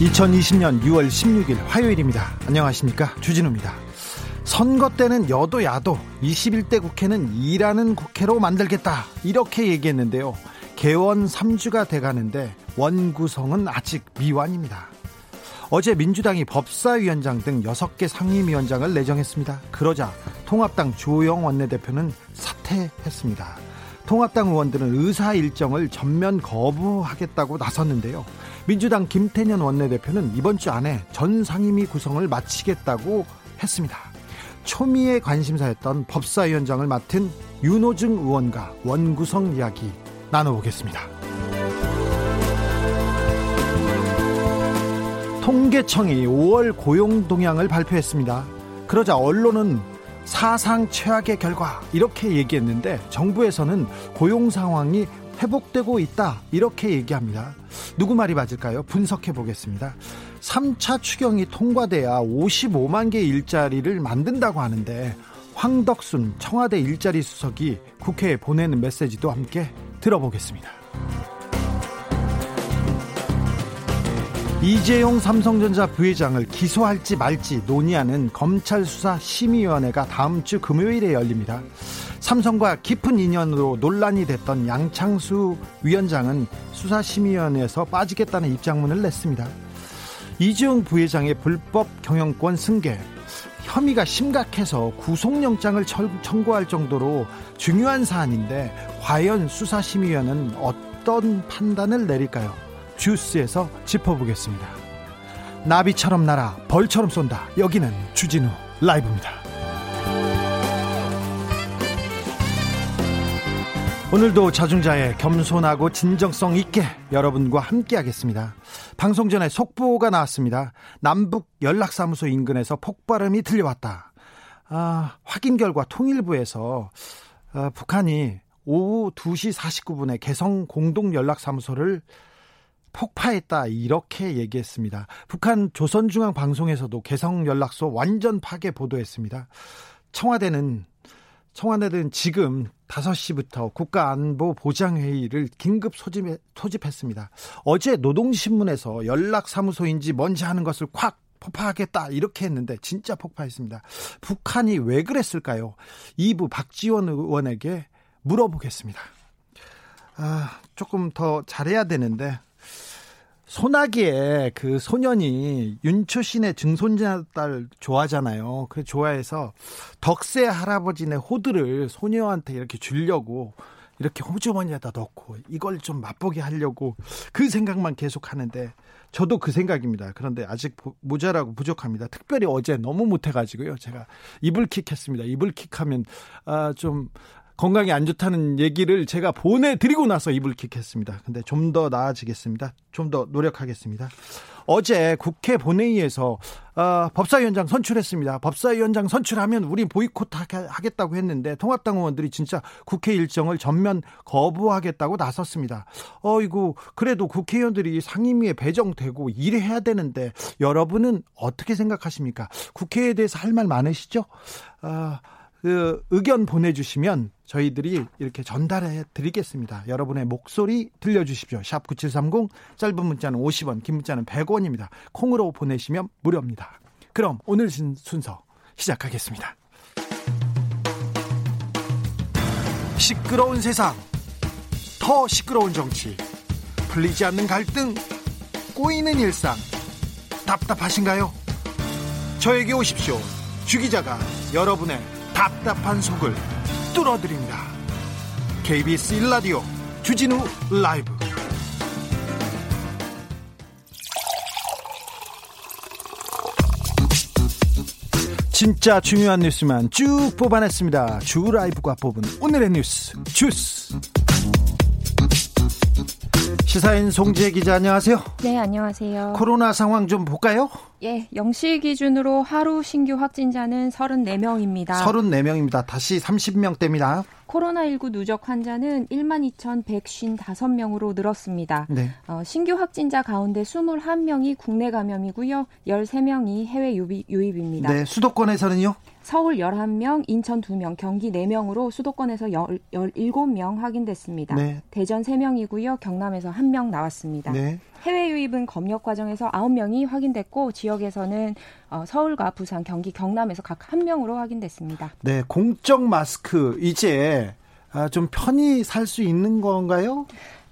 2020년 6월 16일 화요일입니다. 안녕하십니까. 주진우입니다. 선거 때는 여도 야도 21대 국회는 일하는 국회로 만들겠다. 이렇게 얘기했는데요. 개원 3주가 돼가는데 원구성은 아직 미완입니다. 어제 민주당이 법사위원장 등 6개 상임위원장을 내정했습니다. 그러자 통합당 조영 원내대표는 사퇴했습니다. 통합당 의원들은 의사 일정을 전면 거부하겠다고 나섰는데요. 민주당 김태년 원내대표는 이번 주 안에 전 상임위 구성을 마치겠다고 했습니다. 초미의 관심사였던 법사위원장을 맡은 윤호중 의원과 원구성 이야기 나눠보겠습니다. 통계청이 5월 고용 동향을 발표했습니다. 그러자 언론은 사상 최악의 결과 이렇게 얘기했는데 정부에서는 고용 상황이 회복되고 있다 이렇게 얘기합니다. 누구 말이 맞을까요? 분석해 보겠습니다. 3차 추경이 통과돼야 55만 개 일자리를 만든다고 하는데 황덕순 청와대 일자리 수석이 국회에 보내는 메시지도 함께 들어보겠습니다. 이재용 삼성전자 부회장을 기소할지 말지 논의하는 검찰 수사 심의위원회가 다음 주 금요일에 열립니다. 삼성과 깊은 인연으로 논란이 됐던 양창수 위원장은 수사심의위원회에서 빠지겠다는 입장문을 냈습니다. 이재용 부회장의 불법 경영권 승계, 혐의가 심각해서 구속영장을 청구할 정도로 중요한 사안인데 과연 수사심의위원은 어떤 판단을 내릴까요? 주스에서 짚어보겠습니다. 나비처럼 날아 벌처럼 쏜다. 여기는 주진우 라이브입니다. 오늘도 자중자의 겸손하고 진정성 있게 여러분과 함께하겠습니다. 방송 전에 속보가 나왔습니다. 남북 연락사무소 인근에서 폭발음이 들려왔다. 아, 확인 결과 통일부에서 아, 북한이 오후 2시 49분에 개성 공동 연락사무소를 폭파했다 이렇게 얘기했습니다. 북한 조선중앙 방송에서도 개성 연락소 완전 파괴 보도했습니다. 청와대는 청와대는 지금 5시부터 국가안보보장회의를 긴급 소집, 소집했습니다. 어제 노동신문에서 연락사무소인지 뭔지 하는 것을 콱 폭파하겠다 이렇게 했는데 진짜 폭파했습니다. 북한이 왜 그랬을까요? 2부 박지원 의원에게 물어보겠습니다. 아, 조금 더 잘해야 되는데 소나기에 그 소년이 윤초신의 증손자 딸 좋아하잖아요. 그 좋아해서 덕세 할아버지네 호두를 소녀한테 이렇게 주려고 이렇게 호주머니에다 넣고 이걸 좀 맛보게 하려고 그 생각만 계속 하는데 저도 그 생각입니다. 그런데 아직 모자라고 부족합니다. 특별히 어제 너무 못해가지고요. 제가 이불킥 했습니다. 이불킥 하면, 아, 좀, 건강이 안 좋다는 얘기를 제가 보내드리고 나서 이불킥 했습니다. 근데 좀 더 나아지겠습니다. 좀 더 노력하겠습니다. 어제 국회 본회의에서 어, 법사위원장 선출했습니다. 법사위원장 선출하면 우리 보이콧 하겠다고 했는데 통합당 의원들이 진짜 국회 일정을 전면 거부하겠다고 나섰습니다. 어이구 그래도 국회의원들이 상임위에 배정되고 일해야 되는데 여러분은 어떻게 생각하십니까? 국회에 대해서 할 말 많으시죠? 어, 그 의견 보내주시면 저희들이 이렇게 전달해 드리겠습니다. 여러분의 목소리 들려주십시오. 샵 9730 짧은 문자는 50원, 긴 문자는 100원입니다. 콩으로 보내시면 무료입니다. 그럼 오늘 순서 시작하겠습니다. 시끄러운 세상, 더 시끄러운 정치, 풀리지 않는 갈등, 꼬이는 일상, 답답하신가요? 저에게 오십시오. 주 기자가 여러분의 답답한 속을 뚫어드립니다. KBS 1라디오 주진우 라이브 진짜 중요한 뉴스만 쭉 뽑아냈습니다. 주 라이브가 뽑은 오늘의 뉴스 주스. 시사인 송지혜 기자 안녕하세요. 네, 안녕하세요. 코로나 상황 좀 볼까요? 예, 0시 기준으로 하루 신규 확진자는 34명입니다. 34명입니다. 다시 30명대입니다. 코로나19 누적 환자는 1만 2,155명으로 늘었습니다. 네. 어, 신규 확진자 가운데 21명이 국내 감염이고요. 13명이 해외 유입, 유입입니다. 네, 수도권에서는요? 서울 11명, 인천 2명, 경기 4명으로 수도권에서 17명 확인됐습니다. 네. 대전 3명이고요. 경남에서 1명 나왔습니다. 네. 해외 유입은 검역 과정에서 9명이 확인됐고 지역에서는 어, 서울과 부산, 경기, 경남에서 각 1명으로 확인됐습니다. 네, 공적 마스크 이제 아, 좀 편히 살 수 있는 건가요?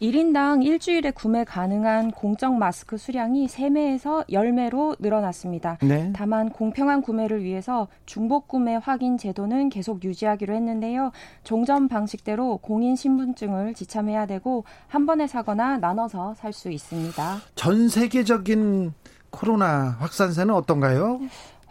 1인당 일주일에 구매 가능한 공적 마스크 수량이 3매에서 10매로 늘어났습니다. 네. 다만 공평한 구매를 위해서 중복 구매 확인 제도는 계속 유지하기로 했는데요. 종점 방식대로 공인 신분증을 지참해야 되고 한 번에 사거나 나눠서 살 수 있습니다. 전 세계적인 코로나 확산세는 어떤가요?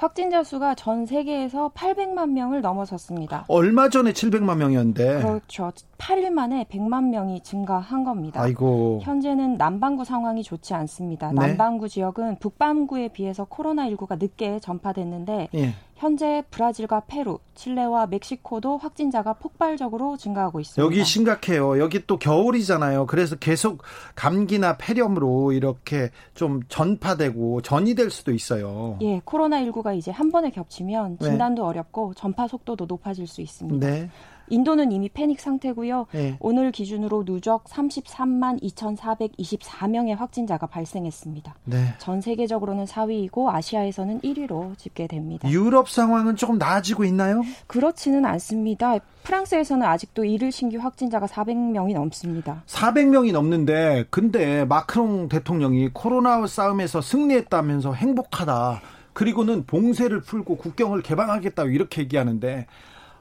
확진자 수가 전 세계에서 800만 명을 넘어섰습니다. 얼마 전에 700만 명이었는데. 그렇죠. 8일 만에 100만 명이 증가한 겁니다. 아이고. 현재는 남반구 상황이 좋지 않습니다. 네? 남반구 지역은 북반구에 비해서 코로나19가 늦게 전파됐는데 예. 현재 브라질과 페루, 칠레와 멕시코도 확진자가 폭발적으로 증가하고 있습니다. 여기 심각해요. 여기 또 겨울이잖아요. 그래서 계속 감기나 폐렴으로 이렇게 좀 전파되고 전이될 수도 있어요. 예, 코로나19가 이제 한 번에 겹치면 네. 진단도 네. 어렵고 전파 속도도 높아질 수 있습니다. 네. 인도는 이미 패닉 상태고요. 네. 오늘 기준으로 누적 33만 2,424명의 확진자가 발생했습니다. 네. 전 세계적으로는 4위이고 아시아에서는 1위로 집계됩니다. 유럽 상황은 조금 나아지고 있나요? 그렇지는 않습니다. 프랑스에서는 아직도 일일 신규 확진자가 400명이 넘습니다. 400명이 넘는데 근데 마크롱 대통령이 코로나 싸움에서 승리했다면서 행복하다. 그리고는 봉쇄를 풀고 국경을 개방하겠다고 이렇게 얘기하는데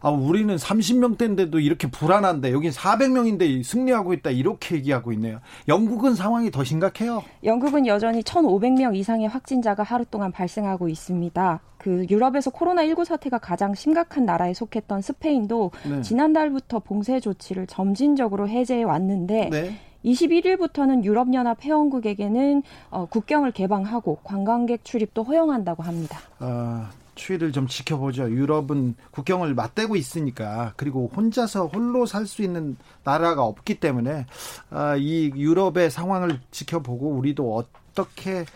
아, 우리는 30명대인데도 이렇게 불안한데 여기 400명인데 승리하고 있다 이렇게 얘기하고 있네요. 영국은 상황이 더 심각해요. 영국은 여전히 1,500명 이상의 확진자가 하루 동안 발생하고 있습니다. 그 유럽에서 코로나19 사태가 가장 심각한 나라에 속했던 스페인도 네. 지난달부터 봉쇄 조치를 점진적으로 해제해 왔는데 네. 21일부터는 유럽연합 회원국에게는 어, 국경을 개방하고 관광객 출입도 허용한다고 합니다. 아, 추이를 좀 지켜보죠. 유럽은 국경을 맞대고 있으니까 그리고 혼자서 홀로 살 수 있는 나라가 없기 때문에 아, 이 유럽의 상황을 지켜보고 우리도 어떻게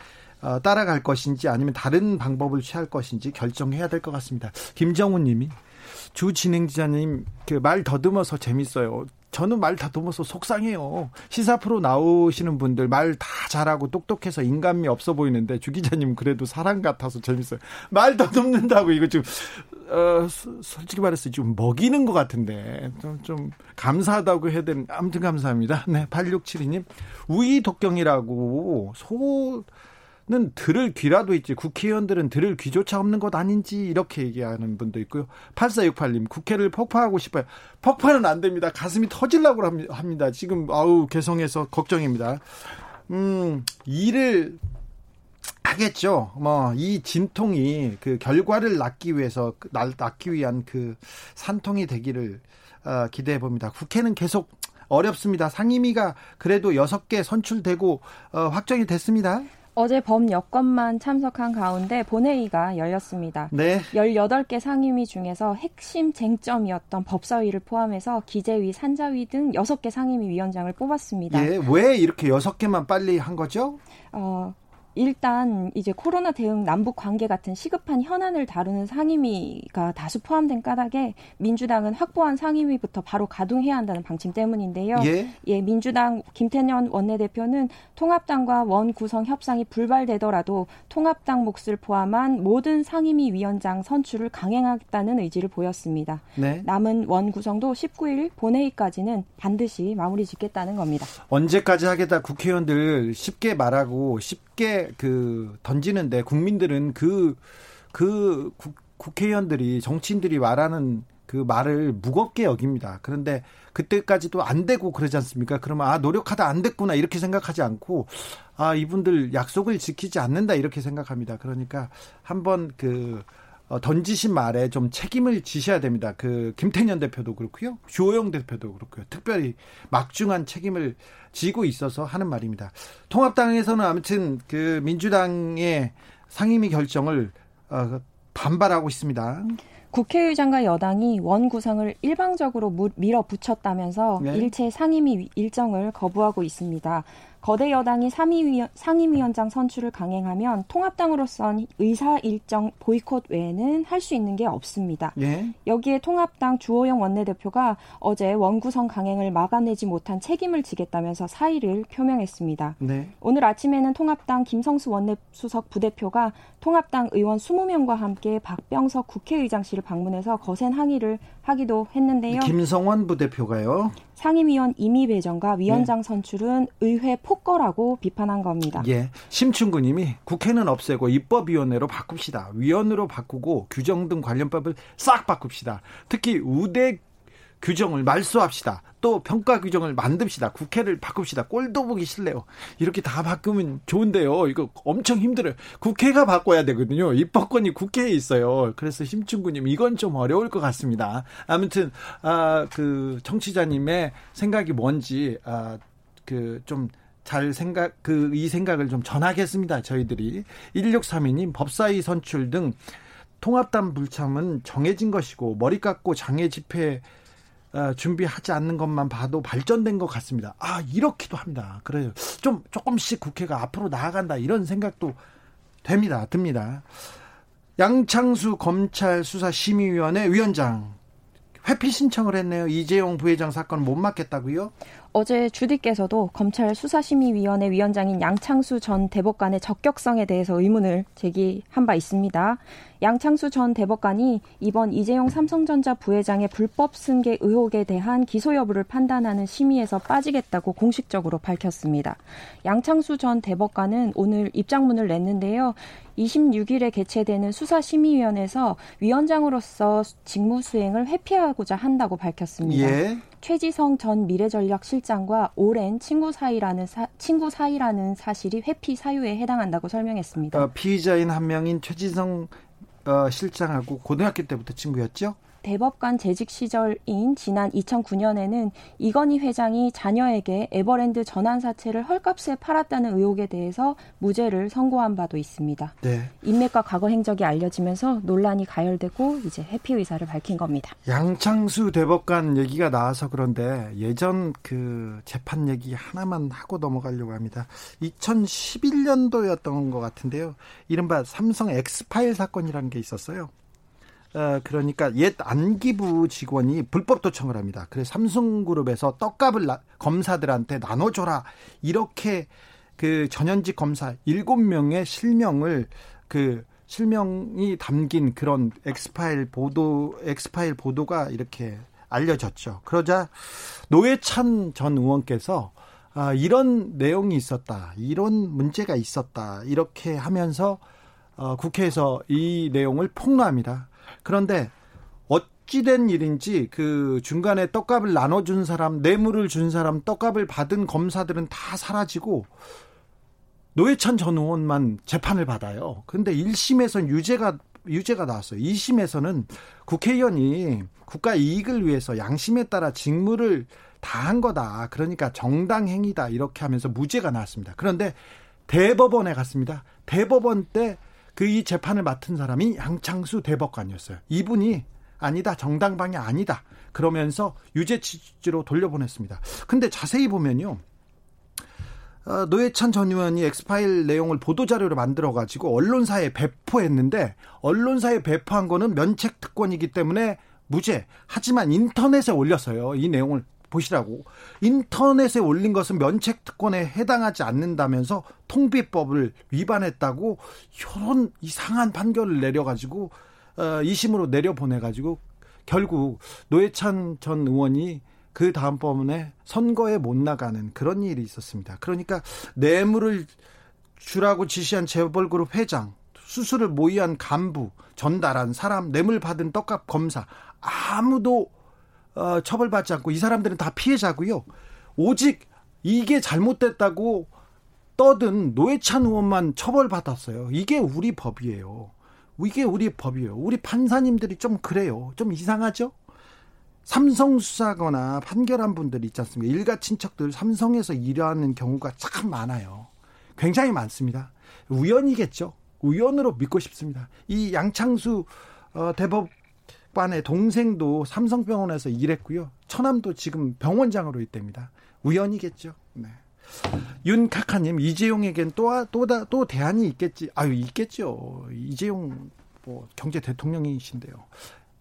어, 따라갈 것인지 아니면 다른 방법을 취할 것인지 결정해야 될 것 같습니다. 김정훈 님이 주 진행자님 그 말 더듬어서 재밌어요. 저는 말 다듬어서 속상해요. 시사 프로 나오시는 분들 말 다 잘하고 똑똑해서 인간미 없어 보이는데 주 기자님 그래도 사람 같아서 재밌어요. 말 더듬는다고 이거 좀 어, 솔직히 말해서 좀 먹이는 것 같은데 좀, 좀 감사하다고 해야 되는 아무튼 감사합니다. 네, 8672님 우이 독경이라고 소 는 들을 귀라도 있지 국회의원들은 들을 귀조차 없는 것 아닌지 이렇게 얘기하는 분도 있고요. 8468님 국회를 폭파하고 싶어요. 폭파는 안 됩니다. 가슴이 터질라고 합니다. 지금 아우 개성에서 걱정입니다. 음 일을 하겠죠. 뭐 이 진통이 그 결과를 낳기 위해서 낳기 위한 그 산통이 되기를 어, 기대해 봅니다. 국회는 계속 어렵습니다. 상임위가 그래도 6개 선출되고 어, 확정이 됐습니다. 어제 범 여건만 참석한 가운데 본회의가 열렸습니다. 네. 18개 상임위 중에서 핵심 쟁점이었던 법사위를 포함해서 기재위, 산자위 등 6개 상임위 위원장을 뽑았습니다. 예, 왜 이렇게 6개만 빨리 한 거죠? 어, 일단 이제 코로나 대응 남북 관계 같은 시급한 현안을 다루는 상임위가 다수 포함된 까닭에 민주당은 확보한 상임위부터 바로 가동해야 한다는 방침 때문인데요. 예, 예 민주당 김태년 원내대표는 통합당과 원 구성 협상이 불발되더라도 통합당 몫을 포함한 모든 상임위 위원장 선출을 강행하겠다는 의지를 보였습니다. 네. 남은 원 구성도 19일 본회의까지는 반드시 마무리 짓겠다는 겁니다. 언제까지 하겠다 국회의원들 쉽게 말하고 쉽게 그 던지는데 국민들은 그, 그 국, 국회의원들이 정치인들이 말하는 그 말을 무겁게 여깁니다. 그런데 그때까지도 안 되고 그러지 않습니까? 그러면 아 노력하다 안 됐구나 이렇게 생각하지 않고 아 이분들 약속을 지키지 않는다 이렇게 생각합니다. 그러니까 한번 그 어, 던지신 말에 좀 책임을 지셔야 됩니다. 그 김태년 대표도 그렇고요. 주호영 대표도 그렇고요. 특별히 막중한 책임을 지고 있어서 하는 말입니다. 통합당에서는 아무튼 그 민주당의 상임위 결정을 어, 반발하고 있습니다. 국회의장과 여당이 원 구성을 일방적으로 밀어붙였다면서 네. 일체 상임위 일정을 거부하고 있습니다. 거대 여당이 상임위원, 상임위원장 선출을 강행하면 통합당으로선 의사 일정 보이콧 외에는 할 수 있는 게 없습니다. 예. 여기에 통합당 주호영 원내대표가 어제 원구성 강행을 막아내지 못한 책임을 지겠다면서 사의를 표명했습니다. 네. 오늘 아침에는 통합당 김성수 원내수석 부대표가 통합당 의원 20명과 함께 박병석 국회의장실을 방문해서 거센 항의를 하기도 했는데요. 김성원 부대표가요. 상임위원 임의 배정과 위원장 네. 선출은 의회 폭거라고 비판한 겁니다. 예. 심춘구님이 국회는 없애고 입법위원회로 바꿉시다. 위원으로 바꾸고 규정 등 관련법을 싹 바꿉시다. 특히 우대 규정을 말소합시다. 또 평가 규정을 만듭시다. 국회를 바꿉시다. 꼴도 보기 싫네요. 이렇게 다 바꾸면 좋은데요. 이거 엄청 힘들어요. 국회가 바꿔야 되거든요. 입법권이 국회에 있어요. 그래서 심춘구님 이건 좀 어려울 것 같습니다. 아무튼 아그 청취자님의 생각이 뭔지 아그 좀 잘 생각 그 이 생각을 좀 전하겠습니다. 저희들이 1632님 법사위 선출 등 통합단 불참은 정해진 것이고 머리 깎고 장애 집회 어, 준비하지 않는 것만 봐도 발전된 것 같습니다. 아 이렇기도 합니다. 그래요. 좀 조금씩 국회가 앞으로 나아간다 이런 생각도 됩니다. 듭니다. 양창수 검찰 수사 심의위원회 위원장 회피 신청을 했네요. 이재용 부회장 사건 못 맡겠다고요? 어제 주디께서도 검찰 수사심의위원회 위원장인 양창수 전 대법관의 적격성에 대해서 의문을 제기한 바 있습니다. 양창수 전 대법관이 이번 이재용 삼성전자 부회장의 불법 승계 의혹에 대한 기소 여부를 판단하는 심의에서 빠지겠다고 공식적으로 밝혔습니다. 양창수 전 대법관은 오늘 입장문을 냈는데요. 26일에 개최되는 수사심의위원회에서 위원장으로서 직무 수행을 회피하고자 한다고 밝혔습니다. 예. 최지성 전 미래전략 실장과 오랜 친구 사이라는 사, 친구 사이라는 사실이 회피 사유에 해당한다고 설명했습니다. 어, 피의자인 한 명인 최지성 어, 실장하고 고등학교 때부터 친구였죠? 대법관 재직 시절인 지난 2009년에는 이건희 회장이 자녀에게 에버랜드 전환 사채를 헐값에 팔았다는 의혹에 대해서 무죄를 선고한 바도 있습니다. 네. 인맥과 과거 행적이 알려지면서 논란이 가열되고 이제 회피 의사를 밝힌 겁니다. 양창수 대법관 얘기가 나와서 그런데 예전 그 재판 얘기 하나만 하고 넘어가려고 합니다. 2011년도였던 것 같은데요. 이른바 삼성 X파일 사건이라는 게 있었어요. 어, 그러니까 옛 안기부 직원이 불법 도청을 합니다. 그래서 삼성그룹에서 떡값을 나, 검사들한테 나눠줘라 이렇게 그 전현직 검사 7명의 실명을 그 실명이 담긴 그런 X파일 보도 X파일 보도가 이렇게 알려졌죠. 그러자 노회찬 전 의원께서 아, 이런 내용이 있었다, 이런 문제가 있었다 이렇게 하면서 어, 국회에서 이 내용을 폭로합니다. 그런데 어찌된 일인지 그 중간에 떡값을 나눠준 사람, 뇌물을 준 사람, 떡값을 받은 검사들은 다 사라지고 노회찬 전 의원만 재판을 받아요. 근데 1심에서는 유죄가 유죄가 나왔어요. 2심에서는 국회의원이 국가 이익을 위해서 양심에 따라 직무를 다 한 거다. 그러니까 정당 행위다. 이렇게 하면서 무죄가 나왔습니다. 그런데 대법원에 갔습니다. 대법원 때 그 이 재판을 맡은 사람이 양창수 대법관이었어요. 이분이 아니다. 정당방이 아니다. 그러면서 유죄 취지로 돌려보냈습니다. 근데 자세히 보면요. 어, 노회찬 전 의원이 엑스파일 내용을 보도자료로 만들어가지고 언론사에 배포했는데 언론사에 배포한 거는 면책 특권이기 때문에 무죄. 하지만 인터넷에 올렸어요. 이 내용을 보시라고 인터넷에 올린 것은 면책 특권에 해당하지 않는다면서 통비법을 위반했다고 이런 이상한 판결을 내려가지고 어, 2심으로 내려보내가지고 결국 노회찬 전 의원이 그 다음번에 선거에 못 나가는 그런 일이 있었습니다. 그러니까 뇌물을 주라고 지시한 재벌그룹 회장, 수수를 모의한 간부, 전달한 사람, 뇌물 받은 떡값 검사 아무도 어, 처벌받지 않고 이 사람들은 다 피해자고요. 오직 이게 잘못됐다고 떠든 노회찬 의원만 처벌받았어요. 이게 우리 법이에요. 이게 우리 법이에요. 우리 판사님들이 좀 그래요. 좀 이상하죠? 삼성 수사거나 판결한 분들 있지 않습니까? 일가 친척들 삼성에서 일하는 경우가 참 많아요. 굉장히 많습니다. 우연이겠죠. 우연으로 믿고 싶습니다. 이 양창수 어, 대법 관의 동생도 삼성병원에서 일했고요. 처남도 지금 병원장으로 있답니다. 우연이겠죠. 네. 윤카카님 이재용에겐 또또 또, 또 대안이 있겠지. 아유 있겠죠. 이재용 뭐 경제 대통령이신데요.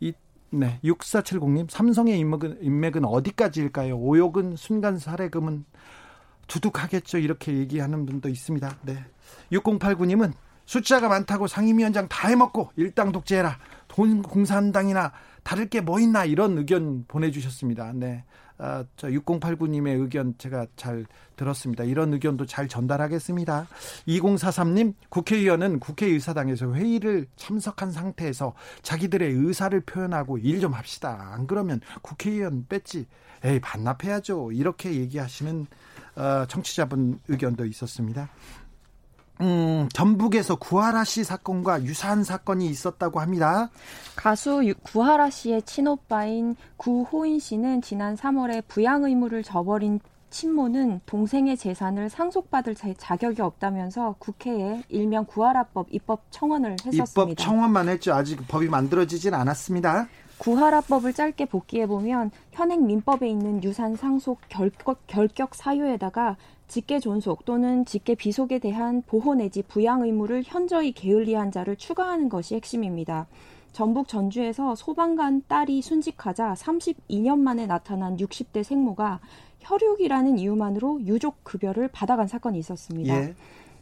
이 네, 6470님 삼성의 인맥은 인맥은 어디까지일까요? 오욕은 순간 살해금은 두둑하겠죠. 이렇게 얘기하는 분도 있습니다. 네. 6089님은 숫자가 많다고 상임위원장 다 해먹고 일당 독재해라. 돈 공산당이나 다를 게 뭐 있나 이런 의견 보내주셨습니다. 네. 아, 저 6089님의 의견 제가 잘 들었습니다. 이런 의견도 잘 전달하겠습니다. 2043님, 국회의원은 국회의사당에서 회의를 참석한 상태에서 자기들의 의사를 표현하고 일 좀 합시다. 안 그러면 국회의원 뺐지. 에이, 반납해야죠. 이렇게 얘기하시는 어, 청취자분 의견도 있었습니다. 음, 전북에서 구하라 씨 사건과 유사한 사건이 있었다고 합니다. 가수 구하라 씨의 친오빠인 구호인 씨는 지난 3월에 부양 의무를 저버린 친모는 동생의 재산을 상속받을 자격이 없다면서 국회에 일명 구하라법 입법 청원을 했었습니다. 입법 청원만 했죠. 아직 법이 만들어지진 않았습니다. 구하라법을 짧게 복기해 보면 현행 민법에 있는 유산 상속 결격, 결격 사유에다가 직계 존속 또는 직계 비속에 대한 보호 내지 부양 의무를 현저히 게을리한 자를 추가하는 것이 핵심입니다. 전북 전주에서 소방관 딸이 순직하자 32년 만에 나타난 60대 생모가 혈육이라는 이유만으로 유족 급여를 받아간 사건이 있었습니다. 예.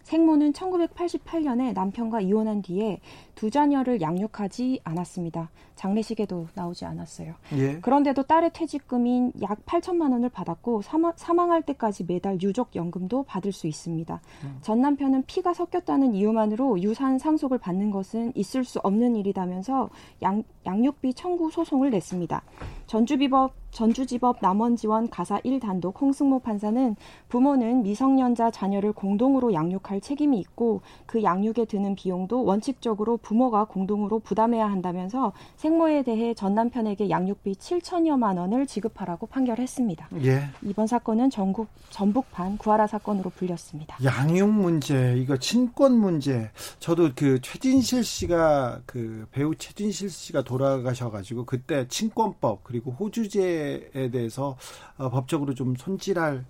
생모는 1988년에 남편과 이혼한 뒤에 두 자녀를 양육하지 않았습니다. 장례식에도 나오지 않았어요. 예. 그런데도 딸의 퇴직금인 약 8천만 원을 받았고 사망, 할 때까지 매달 유족 연금도 받을 수 있습니다. 음. 전 남편은 피가 섞였다는 이유만으로 유산 상속을 받는 것은 있을 수 없는 일이다면서 양, 양육비 청구 소송을 냈습니다. 전주비법 전주지법 남원지원 가사 1단독 홍승모 판사는 부모는 미성년자 자녀를 공동으로 양육할 책임이 있고 그 양육에 드는 비용도 원칙적으로 부모가 공동으로 부담해야 한다면서 생모에 대해 전 남편에게 양육비 7천여만 원을 지급하라고 판결했습니다. 예. 이번 사건은 전국 전북판 구하라 사건으로 불렸습니다. 양육 문제, 이거 친권 문제. 저도 그 최진실 씨가 그 배우 최진실 씨가 돌아가셔가지고 그때 친권법 그리고 호주제에 대해서 어, 법적으로 좀 손질할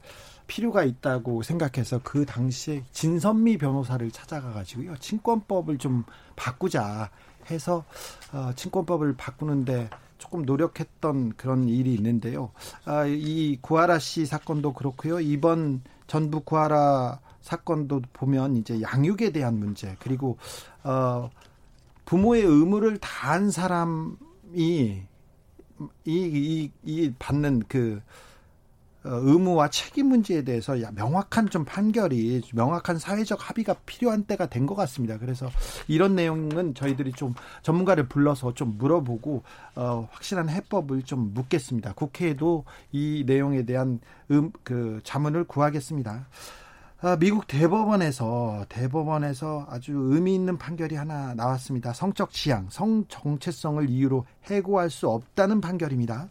필요가 있다고 생각해서 그 당시에 진선미 변호사를 찾아가가지고요 친권법을 좀 바꾸자 해서 어, 친권법을 바꾸는데 조금 노력했던 그런 일이 있는데요. 아, 이 구하라 씨 사건도 그렇고요. 이번 전북 구하라 사건도 보면 이제 양육에 대한 문제 그리고 어, 부모의 의무를 다한 사람이 이, 이, 이 받는 그 어, 의무와 책임 문제에 대해서 명확한 좀 판결이 명확한 사회적 합의가 필요한 때가 된 것 같습니다. 그래서 이런 내용은 저희들이 좀 전문가를 불러서 좀 물어보고 어, 확실한 해법을 좀 묻겠습니다. 국회에도 이 내용에 대한 음, 그 자문을 구하겠습니다. 아, 미국 대법원에서 대법원에서 아주 의미 있는 판결이 하나 나왔습니다. 성적 지향, 성 정체성을 이유로 해고할 수 없다는 판결입니다.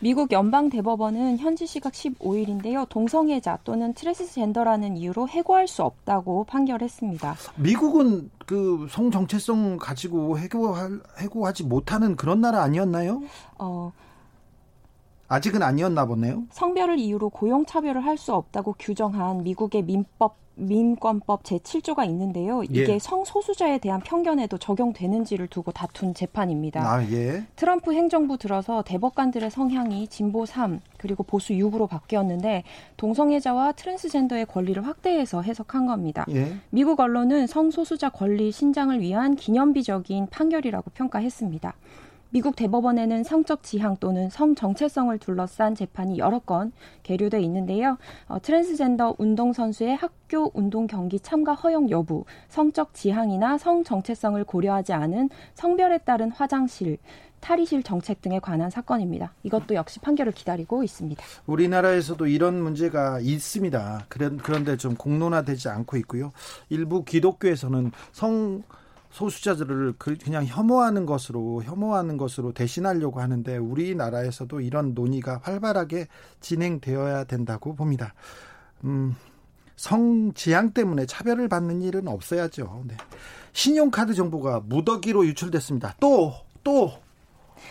미국 연방 대법원은 현지 시각 15일인데요. 동성애자 또는 트랜스젠더라는 이유로 해고할 수 없다고 판결했습니다. 미국은 그 성 정체성 가지고 해고할 해고하지 못하는 그런 나라 아니었나요? 어. 아직은 아니었나 보네요. 성별을 이유로 고용 차별을 할 수 없다고 규정한 미국의 민법 민권법 제7조가 있는데요. 이게 예. 성소수자에 대한 편견에도 적용되는지를 두고 다툰 재판입니다. 아, 예. 트럼프 행정부 들어서 대법관들의 성향이 진보 3 그리고 보수 6으로 바뀌었는데 동성애자와 트랜스젠더의 권리를 확대해서 해석한 겁니다. 예. 미국 언론은 성소수자 권리 신장을 위한 기념비적인 판결이라고 평가했습니다. 미국 대법원에는 성적 지향 또는 성 정체성을 둘러싼 재판이 여러 건 계류돼 있는데요. 어, 트랜스젠더 운동 선수의 학교 운동 경기 참가 허용 여부, 성적 지향이나 성 정체성을 고려하지 않은 성별에 따른 화장실, 탈의실 정책 등에 관한 사건입니다. 이것도 역시 판결을 기다리고 있습니다. 우리나라에서도 이런 문제가 있습니다. 그런데 좀 공론화되지 않고 있고요. 일부 기독교에서는 성 소수자들을 그, 그냥 혐오하는 것으로 혐오하는 것으로 대신하려고 하는데 우리나라에서도 이런 논의가 활발하게 진행되어야 된다고 봅니다. 음, 성지향 때문에 차별을 받는 일은 없어야죠. 네. 신용카드 정보가 무더기로 유출됐습니다. 또, 또,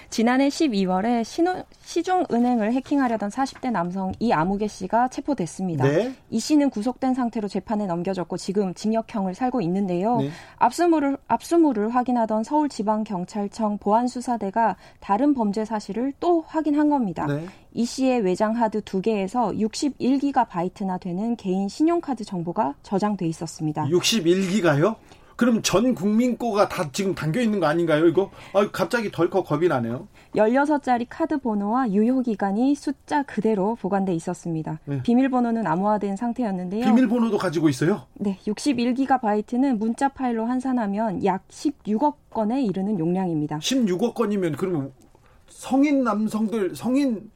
지난해 12월에 신호, 시중은행을 해킹하려던 40대 남성 이 아무개 씨가 체포됐습니다. 네. 이 씨는 구속된 상태로 재판에 넘겨졌고 지금 징역형을 살고 있는데요. 네. 압수물을, 압수물을 확인하던 서울지방경찰청 보안수사대가 다른 범죄 사실을 또 확인한 겁니다. 네. 이 씨의 외장 하드 두 개에서 61기가 바이트나 되는 개인 신용카드 정보가 저장돼 있었습니다. 61기가요? 그럼 전 국민 거가 다 지금 담겨 있는 거 아닌가요, 이거? 아, 갑자기 덜컥 겁이 나네요. 16자리 카드 번호와 유효 기간이 숫자 그대로 보관돼 있었습니다. 네. 비밀번호는 암호화된 상태였는데요. 비밀번호도 가지고 있어요? 네, 61기가바이트는 문자 파일로 환산하면 약 16억 건에 이르는 용량입니다. 16억 건이면 그러면 성인 남성들 성인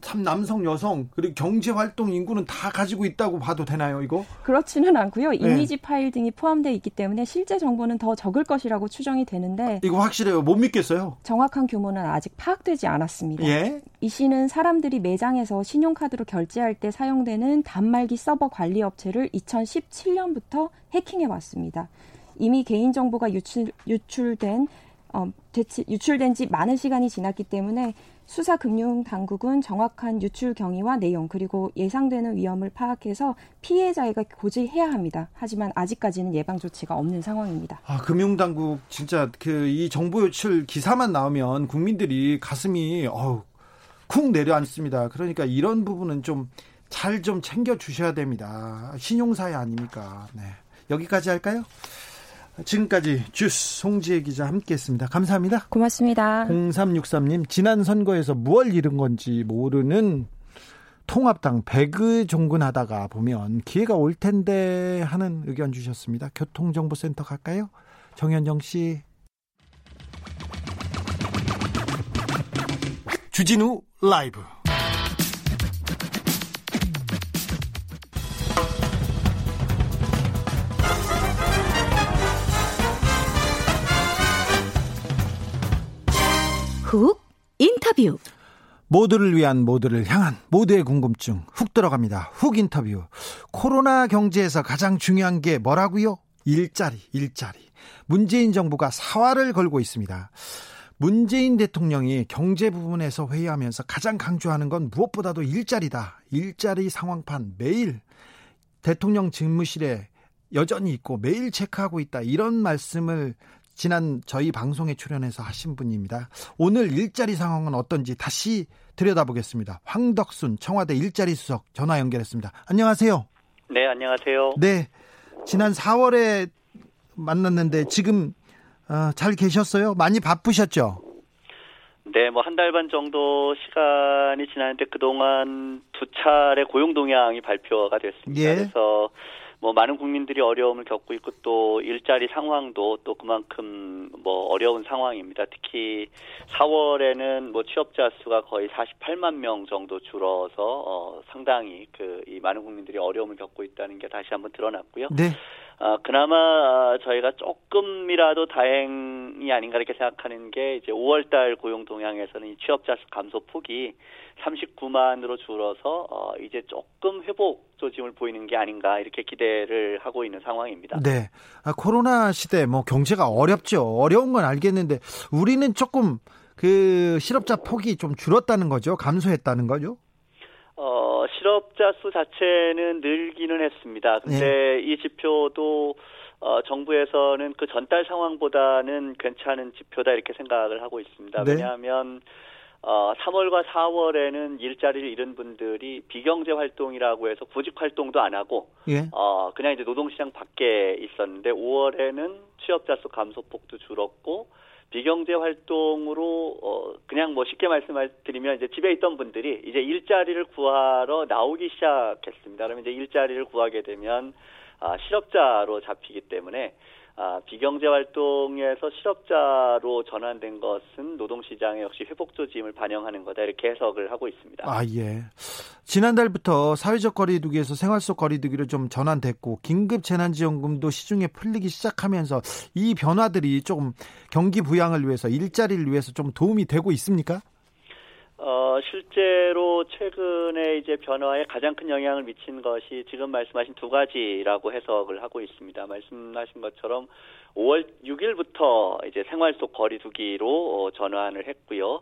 참 남성, 여성 그리고 경제 활동 인구는 다 가지고 있다고 봐도 되나요, 이거? 그렇지는 않고요. 네. 이미지 네. 파일 등이 포함되어 있기 때문에 실제 정보는 더 적을 것이라고 추정이 되는데 이거 확실해요. 못 믿겠어요. 정확한 규모는 아직 파악되지 않았습니다. 예? 이 씨는 사람들이 매장에서 신용카드로 결제할 때 사용되는 단말기 서버 관리 업체를 2017년부터 해킹해 왔습니다. 이미 개인 정보가 유출, 유출된 어, 대치, 유출된 지 많은 시간이 지났기 때문에 수사 금융 당국은 정확한 유출 경위와 내용 그리고 예상되는 위험을 파악해서 피해자에게 고지해야 합니다. 하지만 아직까지는 예방 조치가 없는 상황입니다. 아, 금융 당국 진짜 그 이 정보 유출 기사만 나오면 국민들이 가슴이 어우 쿵 내려앉습니다. 그러니까 이런 부분은 좀 잘좀 좀 챙겨 주셔야 됩니다. 신용사회 아닙니까? 네. 여기까지 할까요? 지금까지 주스 송지혜 기자 함께했습니다. 감사합니다. 고맙습니다. 0363님 지난 선거에서 무얼 잃은 건지 모르는 통합당 배그 종군하다가 보면 기회가 올 텐데 하는 의견 주셨습니다. 교통정보센터 갈까요? 정현정 씨. 주진우 라이브. 훅 인터뷰 모두를 위한 모두를 향한 모두의 궁금증 훅 들어갑니다. 훅 인터뷰. 코로나 경제에서 가장 중요한 게 뭐라고요? 일자리, 일자리. 문재인 정부가 사활을 걸고 있습니다. 문재인 대통령이 경제 부분에서 회의하면서 가장 강조하는 건 무엇보다도 일자리다. 일자리 상황판 매일 대통령 집무실에 여전히 있고 매일 체크하고 있다. 이런 말씀을 지난 저희 방송에 출연해서 하신 분입니다. 오늘 일자리 상황은 어떤지 다시 들여다보겠습니다. 황덕순 청와대 일자리 수석 전화 연결했습니다. 안녕하세요. 네, 안녕하세요. 네. 지난 4월에 만났는데 지금 어, 잘 계셨어요? 많이 바쁘셨죠? 네, 뭐 한 달 반 정도 시간이 지났는데 그동안 두 차례 고용 동향이 발표가 됐습니다. 예. 그래서 뭐 많은 국민들이 어려움을 겪고 있고 또 일자리 상황도 또 그만큼 뭐 어려운 상황입니다. 특히 4월에는 뭐 취업자 수가 거의 48만 명 정도 줄어서 어 상당히 그 이 많은 국민들이 어려움을 겪고 있다는 게 다시 한번 드러났고요. 네. 어, 그나마 저희가 조금이라도 다행이 아닌가 이렇게 생각하는 게 이제 5월달 고용 동향에서는 이 취업자 수 감소 폭이 39만으로 줄어서 어, 이제 조금 회복 조짐을 보이는 게 아닌가 이렇게 기대를 하고 있는 상황입니다. 네, 아, 코로나 시대 뭐 경제가 어렵죠. 어려운 건 알겠는데 우리는 조금 그 실업자 폭이 좀 줄었다는 거죠. 감소했다는 거죠. 어, 실업자 수 자체는 늘기는 했습니다. 근데 네. 이 지표도 어, 정부에서는 그 전달 상황보다는 괜찮은 지표다 이렇게 생각을 하고 있습니다. 네. 왜냐하면 어, 3월과 4월에는 일자리를 잃은 분들이 비경제 활동이라고 해서 구직 활동도 안 하고 예. 어, 그냥 이제 노동시장 밖에 있었는데 5월에는 취업자 수 감소폭도 줄었고 비경제 활동으로 어 그냥 뭐 쉽게 말씀드리면 이제 집에 있던 분들이 이제 일자리를 구하러 나오기 시작했습니다. 그러면 이제 일자리를 구하게 되면 아 실업자로 잡히기 때문에 아, 비경제 활동에서 실업자로 전환된 것은 노동시장의 역시 회복 조짐을 반영하는 거다 이렇게 해석을 하고 있습니다. 아 예. 지난달부터 사회적 거리두기에서 생활 속 거리두기로 좀 전환됐고 긴급 재난지원금도 시중에 풀리기 시작하면서 이 변화들이 조금 경기 부양을 위해서 일자리를 위해서 좀 도움이 되고 있습니까? 어, 실제로 최근에 이제 변화에 가장 큰 영향을 미친 것이 지금 말씀하신 두 가지라고 해석을 하고 있습니다. 말씀하신 것처럼 5월 6일부터 이제 생활 속 거리두기로 어, 전환을 했고요.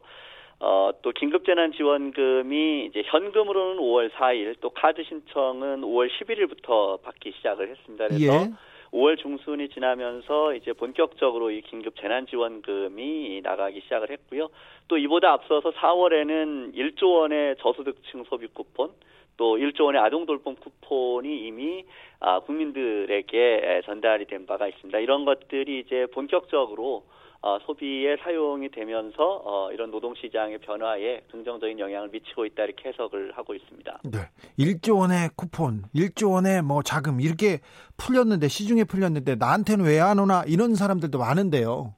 어, 또 긴급재난지원금이 이제 현금으로는 5월 4일, 또 카드 신청은 5월 11일부터 받기 시작을 했습니다. 그래서 예. 5월 중순이 지나면서 이제 본격적으로 이 긴급 재난지원금이 나가기 시작을 했고요. 또 이보다 앞서서 4월에는 1조 원의 저소득층 소비 쿠폰, 또 1조 원의 아동 돌봄 쿠폰이 이미 아, 국민들에게 전달이 된 바가 있습니다. 이런 것들이 이제 본격적으로 어, 소비에 사용이 되면서 어, 이런 노동 시장의 변화에 긍정적인 영향을 미치고 있다 이렇게 해석을 하고 있습니다. 네. 1조 원의 쿠폰, 1조 원의 뭐 자금 이렇게 풀렸는데 시중에 풀렸는데 나한테는 왜 안 오나 이런 사람들도 많은데요.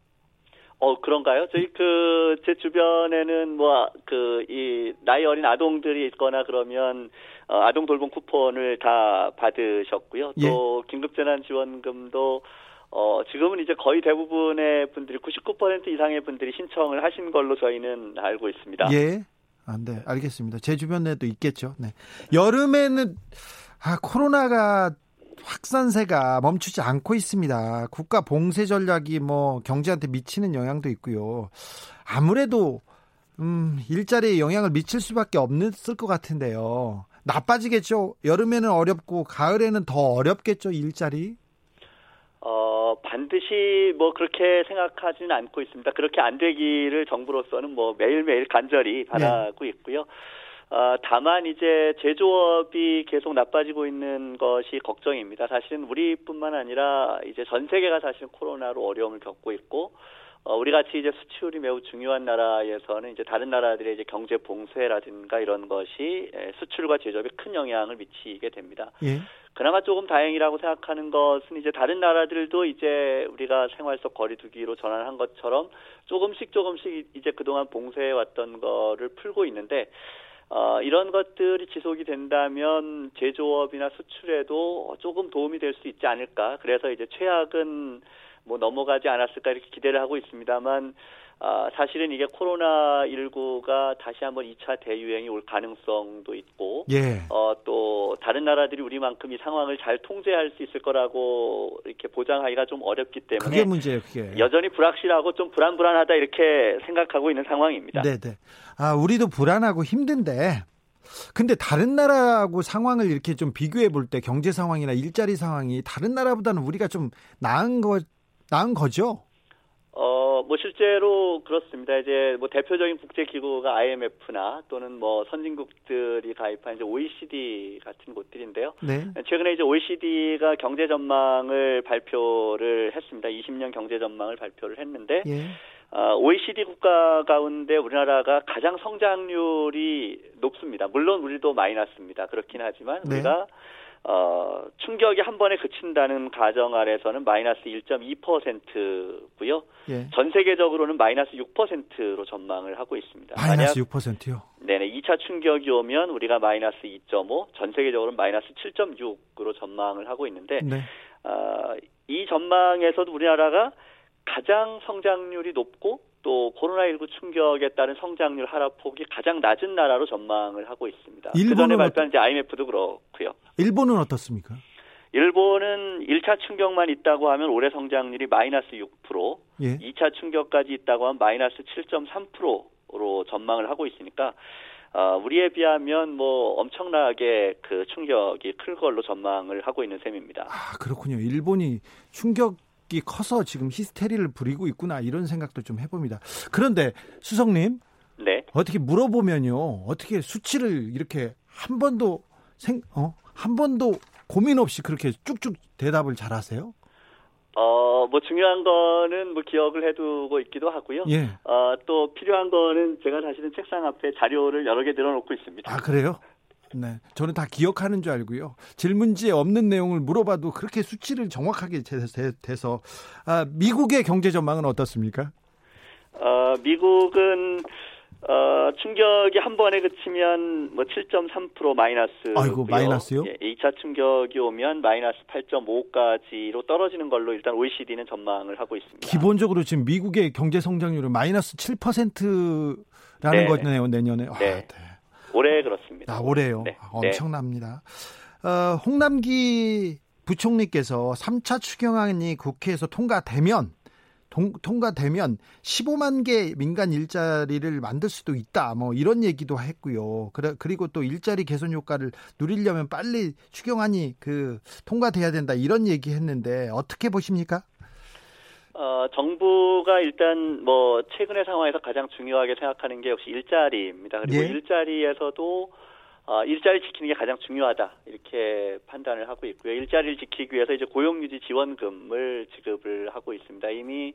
어 그런가요? 저희 그 제 주변에는 뭐 그 이 나이 어린 아동들이 있거나 그러면 어, 아동 돌봄 쿠폰을 다 받으셨고요. 또 예. 긴급재난 지원금도 어, 지금은 이제 거의 대부분의 분들이 99% 이상의 분들이 신청을 하신 걸로 저희는 알고 있습니다. 예. 아, 네, 알겠습니다. 제 주변에도 있겠죠. 네. 여름에는 아, 코로나가 확산세가 멈추지 않고 있습니다. 국가 봉쇄 전략이 뭐 경제한테 미치는 영향도 있고요. 아무래도 음, 일자리에 영향을 미칠 수밖에 없을 것 같은데요. 나빠지겠죠. 여름에는 어렵고 가을에는 더 어렵겠죠, 일자리. 어, 반드시 뭐 그렇게 생각하지는 않고 있습니다. 그렇게 안 되기를 정부로서는 뭐 매일매일 간절히 바라고 네. 있고요. 어, 다만 이제 제조업이 계속 나빠지고 있는 것이 걱정입니다. 사실은 우리뿐만 아니라 이제 전 세계가 사실 코로나로 어려움을 겪고 있고 어, 우리 같이 이제 수출이 매우 중요한 나라에서는 이제 다른 나라들의 이제 경제 봉쇄라든가 이런 것이 수출과 제조업에 큰 영향을 미치게 됩니다. 예. 그나마 조금 다행이라고 생각하는 것은 이제 다른 나라들도 이제 우리가 생활 속 거리두기로 전환한 것처럼 조금씩 조금씩 이제 그동안 봉쇄해 왔던 거를 풀고 있는데 어, 이런 것들이 지속이 된다면 제조업이나 수출에도 조금 도움이 될 수 있지 않을까. 그래서 이제 최악은 뭐 넘어가지 않았을까 이렇게 기대를 하고 있습니다만 아, 사실은 이게 코로나19가 다시 한번 2차 대유행이 올 가능성도 있고, 예. 어, 또, 다른 나라들이 우리만큼 이 상황을 잘 통제할 수 있을 거라고 이렇게 보장하기가 좀 어렵기 때문에. 그게 문제예요, 그게. 여전히 불확실하고 좀 불안불안하다 이렇게 생각하고 있는 상황입니다. 네네. 아, 우리도 불안하고 힘든데, 근데 다른 나라하고 상황을 이렇게 좀 비교해 볼 때 경제 상황이나 일자리 상황이 다른 나라보다는 우리가 좀 나은 거, 나은 거죠? 어, 뭐 실제로 그렇습니다. 이제 뭐 대표적인 국제기구가 IMF나 또는 뭐 선진국들이 가입한 이제 OECD 같은 곳들인데요. 네. 최근에 이제 OECD가 경제 전망을 발표를 했습니다. 20년 경제 전망을 발표를 했는데 예. 어, OECD 국가 가운데 우리나라가 가장 성장률이 높습니다. 물론 우리도 마이너스입니다. 그렇긴 하지만 네. 우리가 어, 충격이 한 번에 그친다는 가정 아래서는 마이너스 1.2%고요. 예. 전 세계적으로는 마이너스 6%로 전망을 하고 있습니다. 마이너스 6%요? 네네. 2차 충격이 오면 우리가 마이너스 2.5, 전 세계적으로는 마이너스 7.6으로 전망을 하고 있는데, 네. 어, 이 전망에서도 우리나라가 가장 성장률이 높고 또 코로나19 충격에 따른 성장률 하락폭이 가장 낮은 나라로 전망을 하고 있습니다. 그 전에 발표한 이제 IMF도 그렇고요. 일본은 어떻습니까? 일본은 1차 충격만 있다고 하면 올해 성장률이 마이너스 6%, 예. 2차 충격까지 있다고 하면 마이너스 7.3%로 전망을 하고 있으니까 어, 우리에 비하면 뭐 엄청나게 그 충격이 클 걸로 전망을 하고 있는 셈입니다. 아 그렇군요. 일본이 충격 이 커서 지금 히스테리를 부리고 있구나 이런 생각도 좀 해봅니다. 그런데 수석님, 네. 어떻게 물어보면요, 어떻게 수치를 이렇게 한 번도 생, 어, 한 번도 고민 없이 그렇게 쭉쭉 대답을 잘하세요? 어, 뭐 중요한 거는 뭐 기억을 해두고 있기도 하고요. 예. 어, 또 필요한 거는 제가 사실은 책상 앞에 자료를 여러 개 늘어놓고 있습니다. 아 그래요? 네, 저는 다 기억하는 줄 알고요. 질문지에 없는 내용을 물어봐도 그렇게 수치를 정확하게 돼서 아, 미국의 경제 전망은 어떻습니까? 어, 미국은 어, 충격이 한 번에 그치면 뭐 7.3% 마이너스. 아이고, 마이너스요? 예, 2차 충격이 오면 마이너스 8.5까지로 떨어지는 걸로 일단 OECD는 전망을 하고 있습니다. 기본적으로 지금 미국의 경제 성장률은 마이너스 7%라는 네. 거네요, 내년에. 아, 네. 아, 네. 올해 그렇습니다. 아, 올해요. 네. 아, 엄청납니다. 어, 홍남기 부총리께서 3차 추경안이 국회에서 통과되면 통, 통과되면 15만 개 민간 일자리를 만들 수도 있다. 뭐 이런 얘기도 했고요. 그래, 그리고 또 일자리 개선 효과를 누리려면 빨리 추경안이 그 통과돼야 된다. 이런 얘기 했는데 어떻게 보십니까? 어, 정부가 일단 뭐 최근의 상황에서 가장 중요하게 생각하는 게 역시 일자리입니다. 그리고 예? 일자리에서도 어, 일자리 지키는 게 가장 중요하다 이렇게 판단을 하고 있고요. 일자리를 지키기 위해서 이제 고용유지 지원금을 지급을 하고 있습니다. 이미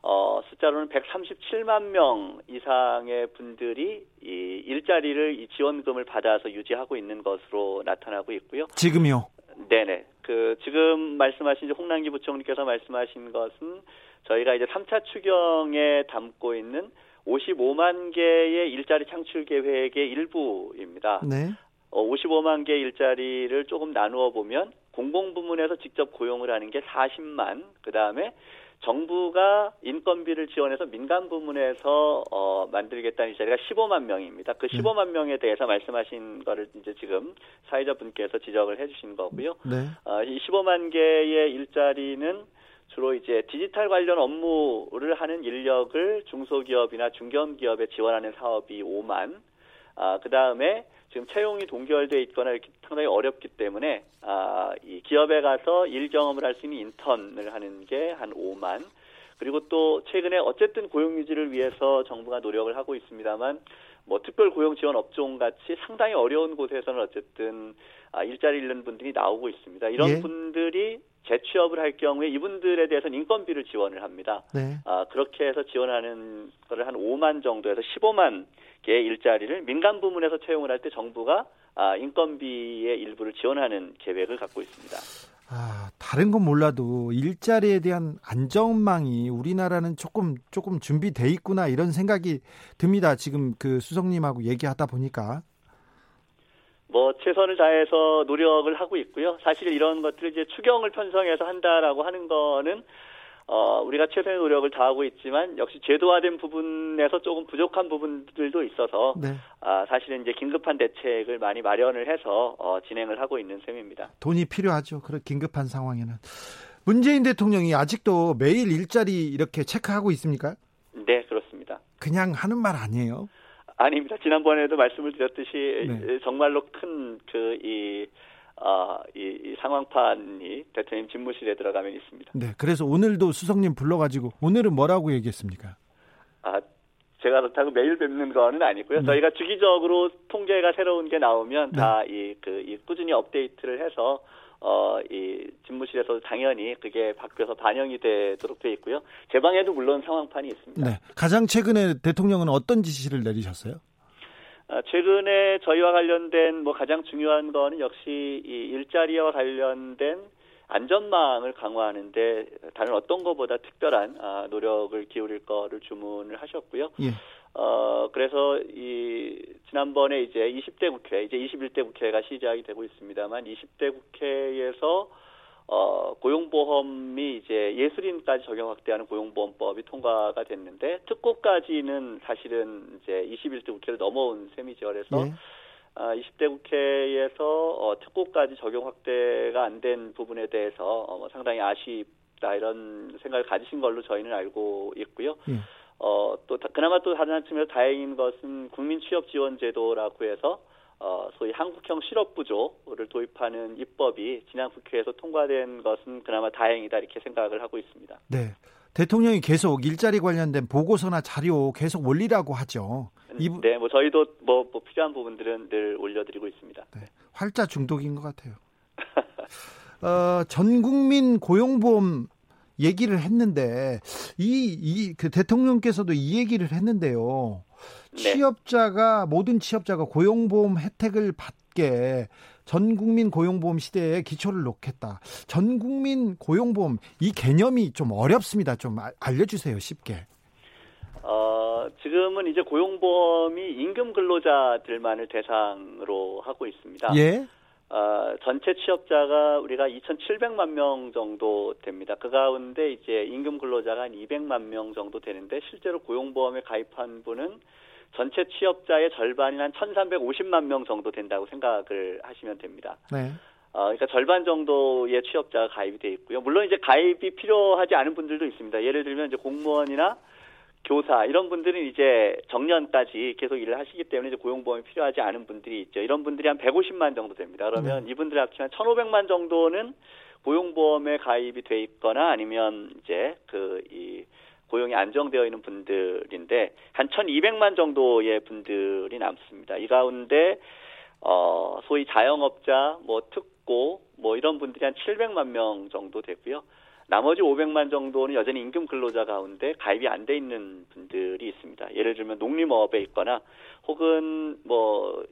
어, 숫자로는 137만 명 이상의 분들이 이 일자리를 이 지원금을 받아서 유지하고 있는 것으로 나타나고 있고요. 지금요? 네네. 그 지금 말씀하신 홍남기 부총리께서 말씀하신 것은 저희가 이제 3차 추경에 담고 있는 55만 개의 일자리 창출 계획의 일부입니다. 네. 어, 55만 개 일자리를 조금 나누어 보면 공공부문에서 직접 고용을 하는 게 40만, 그 다음에 정부가 인건비를 지원해서 민간 부문에서 어, 만들겠다는 일자리가 15만 명입니다. 그 15만 명에 대해서 말씀하신 거를 이제 지금 사회자 분께서 지적을 해주신 거고요. 네. 어, 이 15만 개의 일자리는 주로 이제 디지털 관련 업무를 하는 인력을 중소기업이나 중견기업에 지원하는 사업이 5만, 아, 그 다음에 지금 채용이 동결돼 있거나 이렇게 상당히 어렵기 때문에 아, 이 기업에 가서 일 경험을 할 수 있는 인턴을 하는 게 한 5만, 그리고 또 최근에 어쨌든 고용 유지를 위해서 정부가 노력을 하고 있습니다만 뭐 특별 고용 지원 업종 같이 상당히 어려운 곳에서는 어쨌든 아, 일자리 잃는 분들이 나오고 있습니다. 이런 예. 분들이 재취업을 할 경우에 이분들에 대해서는 인건비를 지원을 합니다. 네. 아, 그렇게 해서 지원하는 거를 한 5만 정도에서 15만 개의 일자리를 민간 부문에서 채용을 할 때 정부가 아, 인건비의 일부를 지원하는 계획을 갖고 있습니다. 아, 다른 건 몰라도 일자리에 대한 안전망이 우리나라는 조금 조금 준비돼 있구나 이런 생각이 듭니다. 지금 그 수석님하고 얘기하다 보니까 뭐 최선을 다해서 노력을 하고 있고요. 사실 이런 것들을 이제 추경을 편성해서 한다라고 하는 거는 어, 우리가 최선의 노력을 다하고 있지만 역시 제도화된 부분에서 조금 부족한 부분들도 있어서 네. 아, 사실은 이제 긴급한 대책을 많이 마련을 해서 어, 진행을 하고 있는 셈입니다. 돈이 필요하죠. 그런 긴급한 상황에는 문재인 대통령이 아직도 매일 일자리 이렇게 체크하고 있습니까? 네, 그렇습니다. 그냥 하는 말 아니에요? 아닙니다. 지난번에도 말씀을 드렸듯이 네. 정말로 큰 그이 어, 이, 이 상황판이 대통령 집무실에 들어가면 있습니다. 네, 그래서 오늘도 수석님 불러가지고 오늘은 뭐라고 얘기했습니까? 아, 제가 그렇다고 매일 뵙는 거는 아니고요. 네. 저희가 주기적으로 통계가 새로운 게 나오면 네. 다이 그, 이 꾸준히 업데이트를 해서 어, 이 집무실에서 당연히 그게 바뀌어서 반영이 되도록 돼 있고요. 제 방에도 물론 상황판이 있습니다. 네. 가장 최근에 대통령은 어떤 지시를 내리셨어요? 아, 최근에 저희와 관련된 뭐 가장 중요한 거는 역시 이 일자리와 관련된 안전망을 강화하는데 다른 어떤 것보다 특별한 아, 노력을 기울일 거를 주문을 하셨고요. 예. 어 그래서 이 지난번에 이제 20대 국회 이제 21대 국회가 시작이 되고 있습니다만 20대 국회에서 어, 고용보험이 이제 예술인까지 적용 확대하는 고용보험법이 통과가 됐는데 특고까지는 사실은 이제 21대 국회를 넘어온 셈이죠. 그래서 네. 아, 20대 국회에서 어, 특고까지 적용 확대가 안 된 부분에 대해서 어, 뭐 상당히 아쉽다 이런 생각을 가지신 걸로 저희는 알고 있고요. 네. 어, 또 그나마 또 다른 한층에서 다행인 것은 국민 취업 지원 제도라고 해서 어, 소위 한국형 실업부조를 도입하는 입법이 지난 국회에서 통과된 것은 그나마 다행이다 이렇게 생각을 하고 있습니다. 네. 대통령이 계속 일자리 관련된 보고서나 자료 계속 올리라고 하죠. 이 네, 뭐 저희도 뭐, 뭐, 필요한 부분들은 늘 올려드리고 있습니다. 네, 활자 중독인 것 같아요. 어, 전 국민 고용보험 얘기를 했는데 이이그 대통령께서도 이 얘기를 했는데요. 네. 취업자가 모든 취업자가 고용보험 혜택을 받게 전 국민 고용보험 시대에 기초를 놓겠다. 전 국민 고용보험 이 개념이 좀 어렵습니다. 좀 알려주세요. 쉽게. 어, 지금은 이제 고용보험이 임금 근로자들만을 대상으로 하고 있습니다. 예. 어, 전체 취업자가 우리가 2,700만 명 정도 됩니다. 그 가운데 이제 임금 근로자가 한 200만 명 정도 되는데 실제로 고용보험에 가입한 분은 전체 취업자의 절반인 한 1,350만 명 정도 된다고 생각을 하시면 됩니다. 네. 어, 그러니까 절반 정도의 취업자가 가입이 돼 있고요. 물론 이제 가입이 필요하지 않은 분들도 있습니다. 예를 들면 이제 공무원이나 교사 이런 분들은 이제 정년까지 계속 일을 하시기 때문에 이제 고용보험이 필요하지 않은 분들이 있죠. 이런 분들이 한 150만 정도 됩니다. 그러면 네. 이분들 합치면 1,500만 정도는 고용보험에 가입이 돼 있거나 아니면 이제 그 이 고용이 안정되어 있는 분들인데 한 1,200만 정도의 분들이 남습니다. 이 가운데 어 소위 자영업자, 뭐 특고 뭐 이런 분들이 한 700만 명 정도 되고요. 나머지 500만 정도는 여전히 임금 근로자 가운데 가입이 안 돼 있는 분들이 있습니다. 예를 들면 농림업에 있거나 혹은 뭐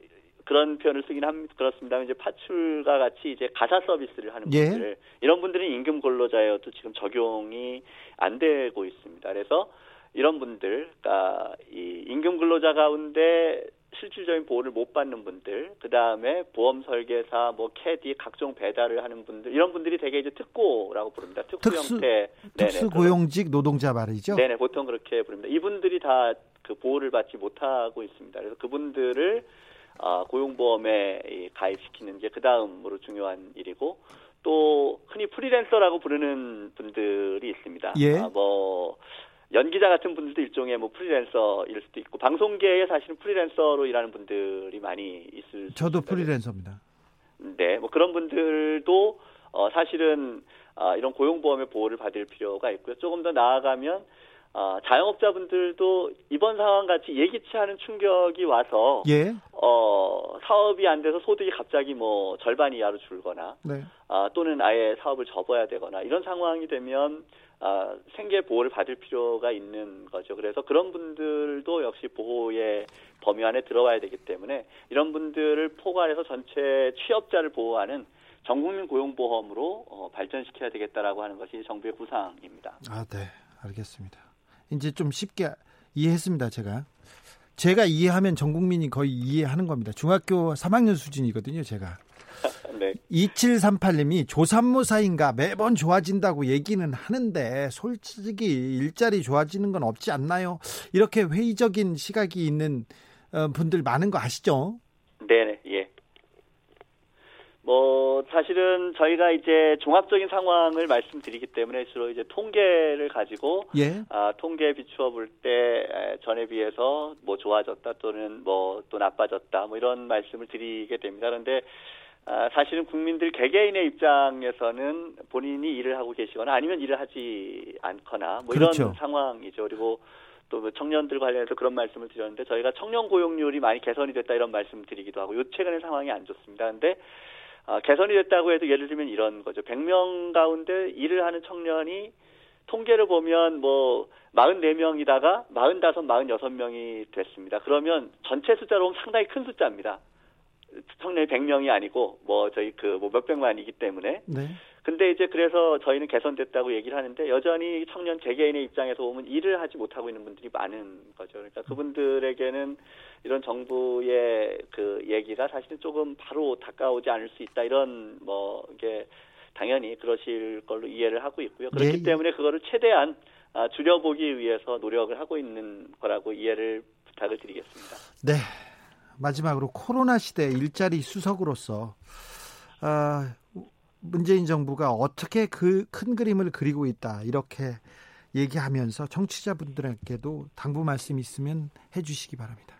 그런 표현을 쓰긴 합니다. 그렇습니다. 이제 파출과 같이 이제 가사 서비스를 하는 예. 분들 이런 분들은 임금 근로자여도 지금 적용이 안 되고 있습니다. 그래서 이런 분들, 그러니까 이 임금 근로자 가운데 실질적인 보호를 못 받는 분들, 그 다음에 보험 설계사, 뭐 캐디, 각종 배달을 하는 분들, 이런 분들이 대개 이제 특고라고 부릅니다. 특고 특수, 형태. 특수 고용직 노동자 말이죠. 네네, 보통 그렇게 부릅니다. 이분들이 다 그 보호를 받지 못하고 있습니다. 그래서 그분들을 어, 고용보험에 가입시키는 게 그 다음으로 중요한 일이고 또 흔히 프리랜서라고 부르는 분들이 있습니다. 예. 아, 뭐 연기자 같은 분들도 일종의 뭐 프리랜서일 수도 있고 방송계에 사실은 프리랜서로 일하는 분들이 많이 있을 저도 프리랜서입니다. 네, 뭐 그런 분들도 어 사실은 아, 이런 고용보험의 보호를 받을 필요가 있고요. 조금 더 나아가면 어, 자영업자분들도 이번 상황 같이 예기치 않은 충격이 와서 예. 어, 사업이 안 돼서 소득이 갑자기 뭐 절반 이하로 줄거나 네. 어, 또는 아예 사업을 접어야 되거나 이런 상황이 되면 어, 생계 보호를 받을 필요가 있는 거죠. 그래서 그런 분들도 역시 보호의 범위 안에 들어와야 되기 때문에 이런 분들을 포괄해서 전체 취업자를 보호하는 전국민 고용보험으로 어, 발전시켜야 되겠다라고 하는 것이 정부의 구상입니다. 아, 네, 알겠습니다. 이제 좀 쉽게 이해했습니다. 제가 제가 이해하면 전 국민이 거의 이해하는 겁니다. 중학교 3학년 수준이거든요. 제가. 네. 2738님이 조산모사인가 매번 좋아진다고 얘기는 하는데 솔직히 일자리 좋아지는 건 없지 않나요? 이렇게 회의적인 시각이 있는 어, 분들 많은 거 아시죠? 네네, 예. 뭐 사실은 저희가 이제 종합적인 상황을 말씀드리기 때문에 주로 이제 통계를 가지고 예. 아, 통계 비추어 볼 때 전에 비해서 뭐 좋아졌다 또는 뭐 또 나빠졌다 뭐 이런 말씀을 드리게 됩니다. 그런데 아, 사실은 국민들 개개인의 입장에서는 본인이 일을 하고 계시거나 아니면 일을 하지 않거나 뭐 그렇죠. 이런 상황이죠. 그리고 또뭐 청년들 관련해서 그런 말씀을 드렸는데 저희가 청년 고용률이 많이 개선이 됐다 이런 말씀 드리기도 하고 요 최근의 상황이 안 좋습니다. 근데 어, 개선이 됐다고 해도 예를 들면 이런 거죠. 100명 가운데 일을 하는 청년이 통계를 보면 뭐 44명이다가 45, 46명이 됐습니다. 그러면 전체 숫자로 보면 상당히 큰 숫자입니다. 청년이 100명이 아니고 뭐 저희 그 뭐 몇백만이기 때문에. 네. 근데 이제 그래서 저희는 개선됐다고 얘기를 하는데 여전히 청년 재개인의 입장에서 보면 일을 하지 못하고 있는 분들이 많은 거죠. 그러니까 그분들에게는 이런 정부의 그 얘기가 사실은 조금 바로 다가오지 않을 수 있다 이런 뭐 이게 당연히 그러실 걸로 이해를 하고 있고요. 그렇기 네. 때문에 그거를 최대한 아, 줄여보기 위해서 노력을 하고 있는 거라고 이해를 부탁을 드리겠습니다. 네. 마지막으로 코로나 시대 일자리 수석으로서 아, 문재인 정부가 어떻게 그 큰 그림을 그리고 있다 이렇게 얘기하면서 정치자분들에게도 당부 말씀 있으면 해주시기 바랍니다.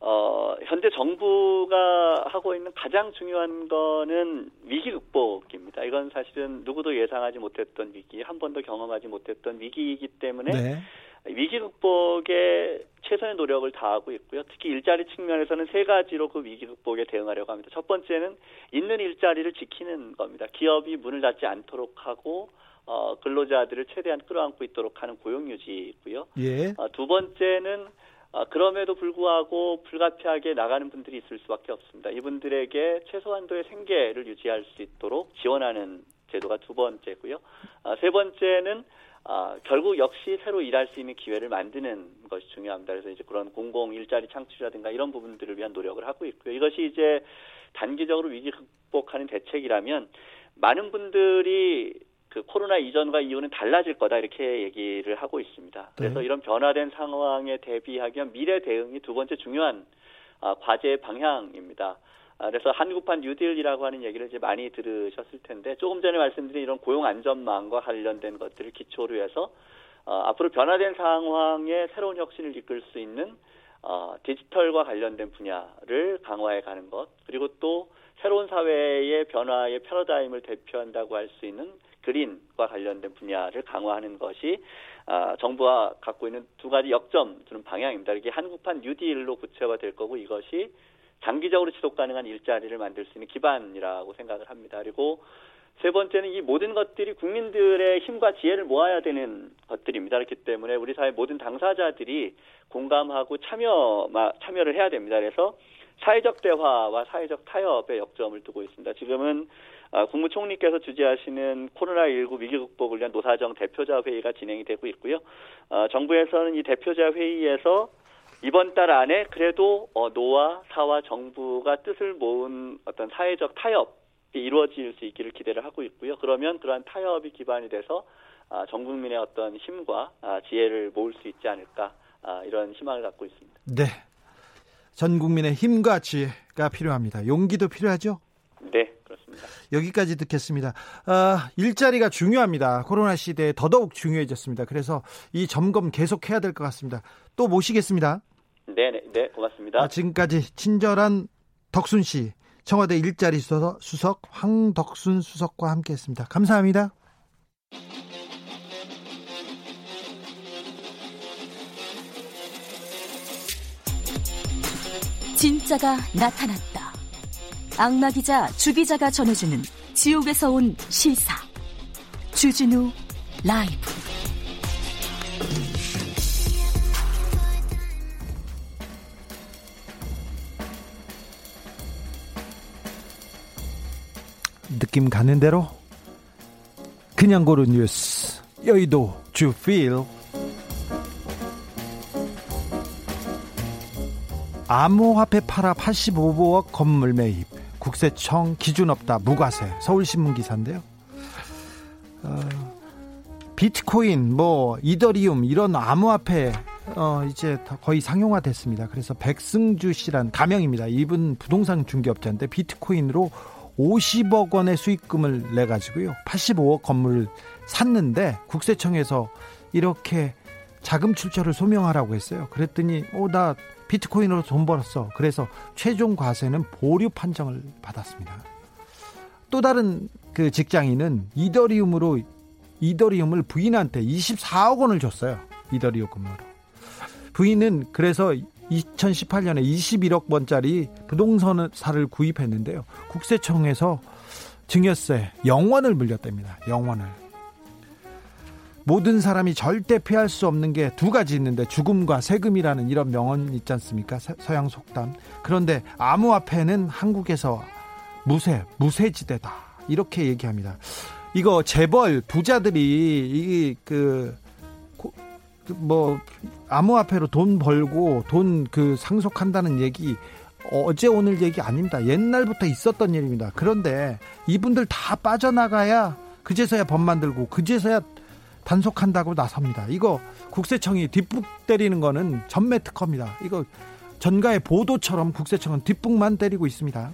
어, 현재 정부가 하고 있는 가장 중요한 거는 위기 극복입니다. 이건 사실은 누구도 예상하지 못했던 위기, 한 번도 경험하지 못했던 위기이기 때문에 네. 위기 극복에 최선의 노력을 다하고 있고요. 특히 일자리 측면에서는 세 가지로 그 위기 극복에 대응하려고 합니다. 첫 번째는 있는 일자리를 지키는 겁니다. 기업이 문을 닫지 않도록 하고 어, 근로자들을 최대한 끌어안고 있도록 하는 고용 유지고요. 예. 어, 두 번째는 어, 그럼에도 불구하고 불가피하게 나가는 분들이 있을 수밖에 없습니다. 이분들에게 최소한도의 생계를 유지할 수 있도록 지원하는 제도가 두 번째고요. 어, 세 번째는 아, 결국 역시 새로 일할 수 있는 기회를 만드는 것이 중요합니다. 그래서 이제 그런 공공 일자리 창출이라든가 이런 부분들을 위한 노력을 하고 있고요. 이것이 이제 단기적으로 위기 극복하는 대책이라면 많은 분들이 그 코로나 이전과 이후는 달라질 거다 이렇게 얘기를 하고 있습니다. 그래서 네. 이런 변화된 상황에 대비하기 위한 미래 대응이 두 번째 중요한 아, 과제 방향입니다. 아, 그래서 한국판 뉴딜이라고 하는 얘기를 이제 많이 들으셨을 텐데 조금 전에 말씀드린 이런 고용 안전망과 관련된 것들을 기초로 해서 어, 앞으로 변화된 상황에 새로운 혁신을 이끌 수 있는 어, 디지털과 관련된 분야를 강화해 가는 것 그리고 또 새로운 사회의 변화의 패러다임을 대표한다고 할 수 있는 그린과 관련된 분야를 강화하는 것이 아, 정부가 갖고 있는 두 가지 역점 두는 방향입니다. 이게 한국판 뉴딜로 구체화될 거고 이것이 장기적으로 지속 가능한 일자리를 만들 수 있는 기반이라고 생각을 합니다. 그리고 세 번째는 이 모든 것들이 국민들의 힘과 지혜를 모아야 되는 것들입니다. 그렇기 때문에 우리 사회 모든 당사자들이 공감하고 참여 참여를 해야 됩니다. 그래서 사회적 대화와 사회적 타협에 역점을 두고 있습니다. 지금은 아, 국무총리께서 주재하시는 코로나19 위기 극복을 위한 노사정 대표자 회의가 진행이 되고 있고요. 아, 정부에서는 이 대표자 회의에서 이번 달 안에 그래도 어, 노와 사와 정부가 뜻을 모은 어떤 사회적 타협이 이루어질 수 있기를 기대를 하고 있고요. 그러면 그러한 타협이 기반이 돼서 아, 전 국민의 어떤 힘과 아, 지혜를 모을 수 있지 않을까 아, 이런 희망을 갖고 있습니다. 네. 전 국민의 힘과 지혜가 필요합니다. 용기도 필요하죠? 네, 그렇습니다. 여기까지 듣겠습니다. 아, 일자리가 중요합니다. 코로나 시대에 더더욱 중요해졌습니다. 그래서 이 점검 계속해야 될 것 같습니다. 또 모시겠습니다. 네, 네, 네, 고맙습니다. 아, 지금까지 친절한 덕순 씨, 청와대 일자리 수석, 수석 황덕순 수석과 함께했습니다. 감사합니다. 진짜가 나타났다. 악마 기자 주 기자가 전해주는 지옥에서 온 실사. 주진우 라이브. 느낌 가는 대로? 그냥 고른 뉴스. 여의도 주필. 암호화폐 팔아 85억 건물 매입. 국세청 기준 없다. 무과세. 서울신문 기사인데요. 어, 비트코인 뭐 이더리움 이런 암호화폐 어, 이제 거의 상용화됐습니다. 그래서 백승주 씨란 가명입니다. 이분 부동산 중개업자인데 비트코인으로 50억 원의 수익금을 내 가지고요. 85억 건물을 샀는데 국세청에서 이렇게 자금 출처를 소명하라고 했어요. 그랬더니 오나 비트코인으로 돈 벌었어. 그래서 최종 과세는 보류 판정을 받았습니다. 또 다른 그 직장인은 이더리움으로 이더리움을 부인한테 24억 원을 줬어요. 이더리움으로. 부인은 그래서 2018년에 21억 원짜리 부동산사를 구입했는데요. 국세청에서 증여세 영원을 물렸답니다. 영원을. 모든 사람이 절대 피할 수 없는 게 두 가지 있는데 죽음과 세금이라는 이런 명언 있지 않습니까? 서양 속담. 그런데 암호화폐는 한국에서 무쇠, 무쇠지대다. 이렇게 얘기합니다. 이거 재벌 부자들이 이그 뭐 암호화폐로 돈 벌고 돈 그 상속한다는 얘기 어제 오늘 얘기 아닙니다. 옛날부터 있었던 일입니다. 그런데 이분들 다 빠져나가야 그제서야 법 만들고 그제서야 단속한다고 나섭니다. 이거 국세청이 뒷북 때리는 거는 전매 특허입니다. 이거 전가의 보도처럼 국세청은 뒷북만 때리고 있습니다.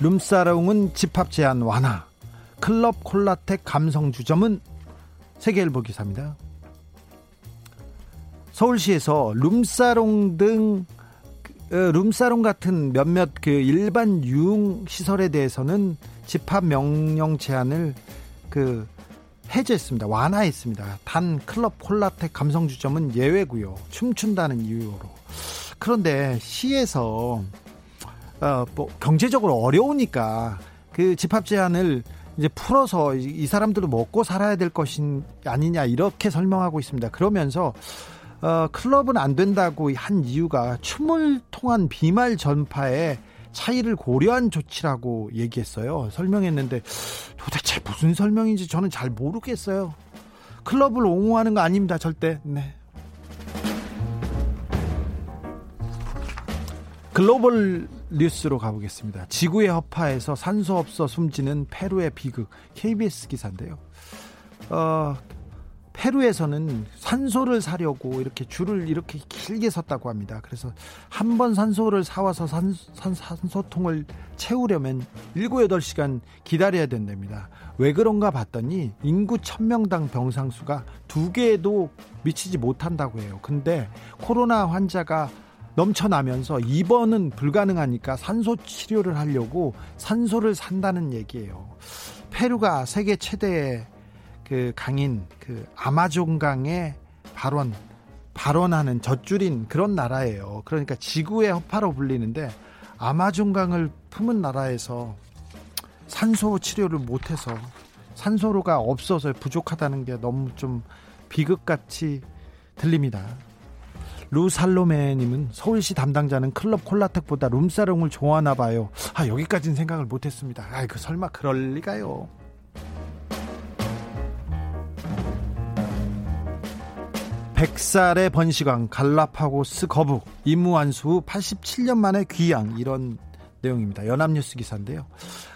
룸사롱은 집합 제한 완화. 클럽 콜라텍 감성주점은 세계일보 기사입니다. 서울시에서 룸사롱 등 어, 룸사롱 같은 몇몇 그 일반 유흥 시설에 대해서는 집합 명령 제한을 그 해제했습니다. 완화했습니다. 단 클럽 콜라텍 감성주점은 예외고요. 춤춘다는 이유로. 그런데 시에서 어, 뭐 경제적으로 어려우니까 그 집합 제한을 이제 풀어서 이 사람들도 먹고 살아야 될 것이 아니냐 이렇게 설명하고 있습니다. 그러면서 어, 클럽은 안 된다고 한 이유가 춤을 통한 비말 전파에 차이를 고려한 조치라고 얘기했어요. 설명했는데 도대체 무슨 설명인지 저는 잘 모르겠어요. 클럽을 옹호하는 거 아닙니다. 절대. 네. 글로벌 뉴스로 가보겠습니다. 지구의 허파에서 산소 없어 숨지는 페루의 비극 KBS 기사인데요. 어, 페루에서는 산소를 사려고 이렇게 줄을 이렇게 길게 섰다고 합니다. 그래서 한 번 산소를 사와서 산, 산, 산소통을 채우려면 7, 8시간 기다려야 된답니다. 왜 그런가 봤더니 인구 1000명당 병상수가 두 개도 미치지 못한다고 해요. 근데 코로나 환자가 넘쳐나면서 입원은 불가능하니까 산소 치료를 하려고 산소를 산다는 얘기예요. 페루가 세계 최대의 그 강인 그 아마존강의 발원 발원하는 젖줄인 그런 나라예요. 그러니까 지구의 허파로 불리는데 아마존강을 품은 나라에서 산소 치료를 못해서 산소로가 없어서 부족하다는 게 너무 좀 비극같이 들립니다. 루살로메님은 서울시 담당자는 클럽 콜라텍보다 룸사롱을 좋아하나 봐요. 아 여기까지는 생각을 못했습니다. 아그 설마 그럴 리가요. 백살의 번시광 갈라파고스 거북 임무완수 후 87년 만에 귀양 이런 내용입니다. 연합뉴스 기사인데요.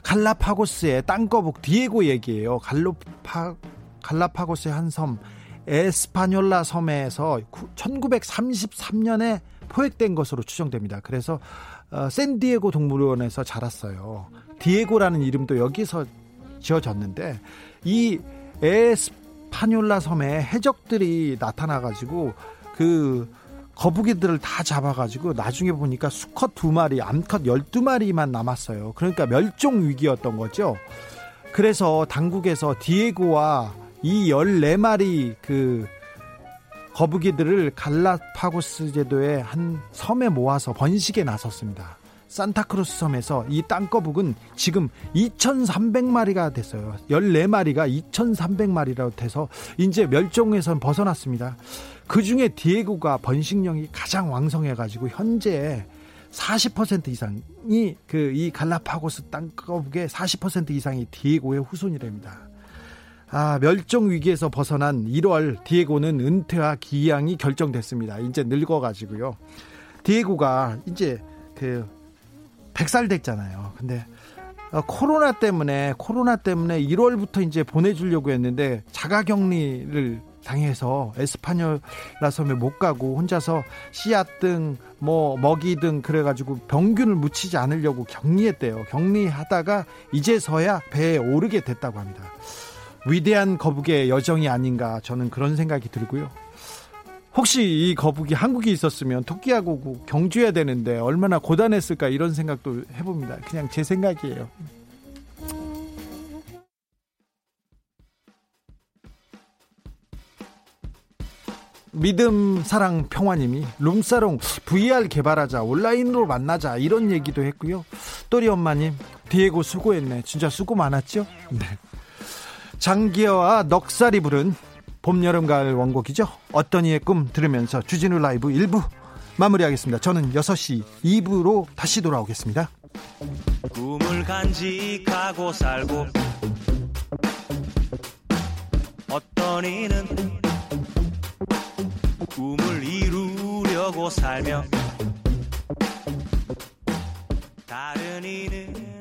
갈라파고스의 땅거북 디에고 얘기예요. 갈로파 갈라파고스의 한 섬 에스파뇰라 섬에서 1933년에 포획된 것으로 추정됩니다. 그래서 어, 샌디에고 동물원에서 자랐어요. 디에고라는 이름도 여기서 지어졌는데 이 에스파뇰라 섬에 해적들이 나타나가지고 그 거북이들을 다 잡아가지고 나중에 보니까 수컷 두 마리, 암컷 열두 마리만 남았어요. 그러니까 멸종 위기였던 거죠. 그래서 당국에서 디에고와 이 14마리 그 거북이들을 갈라파고스 제도의 한 섬에 모아서 번식에 나섰습니다. 산타크루스 섬에서 이 땅거북은 지금 2,300마리가 됐어요. 14마리가 2,300마리라고 돼서 이제 멸종에선 벗어났습니다. 그 중에 디에고가 번식력이 가장 왕성해가지고 현재 40% 이상이 그 이 갈라파고스 땅거북의 40% 이상이 디에고의 후손이랍니다. 아, 멸종 위기에서 벗어난 1월 디에고는 은퇴와 기양이 결정됐습니다. 이제 늙어가지고요. 디에고가 이제 그 100살 됐잖아요. 근데 어, 코로나 때문에 코로나 때문에 1월부터 이제 보내주려고 했는데 자가격리를 당해서 에스파뇰라 섬에 못 가고 혼자서 씨앗 등 뭐 먹이 등 그래가지고 병균을 묻히지 않으려고 격리했대요. 격리하다가 이제서야 배에 오르게 됐다고 합니다. 위대한 거북의 여정이 아닌가 저는 그런 생각이 들고요. 혹시 이 거북이 한국에 있었으면 토끼하고 경주해야 되는데 얼마나 고단했을까 이런 생각도 해봅니다. 그냥 제 생각이에요. 믿음 사랑 평화님이 룸사롱 VR 개발하자 온라인으로 만나자 이런 얘기도 했고요. 또리 엄마님 디에고 수고했네. 진짜 수고 많았죠? 네. 장기여와 넉살이 부른 봄, 여름, 가을 원곡이죠. 어떤 이의 꿈 들으면서 주진우 라이브 1부 마무리하겠습니다. 저는 6시 2부로 다시 돌아오겠습니다. 꿈을 간직하고 살고 어떤 이는 꿈을 이루려고 살며 다른 이는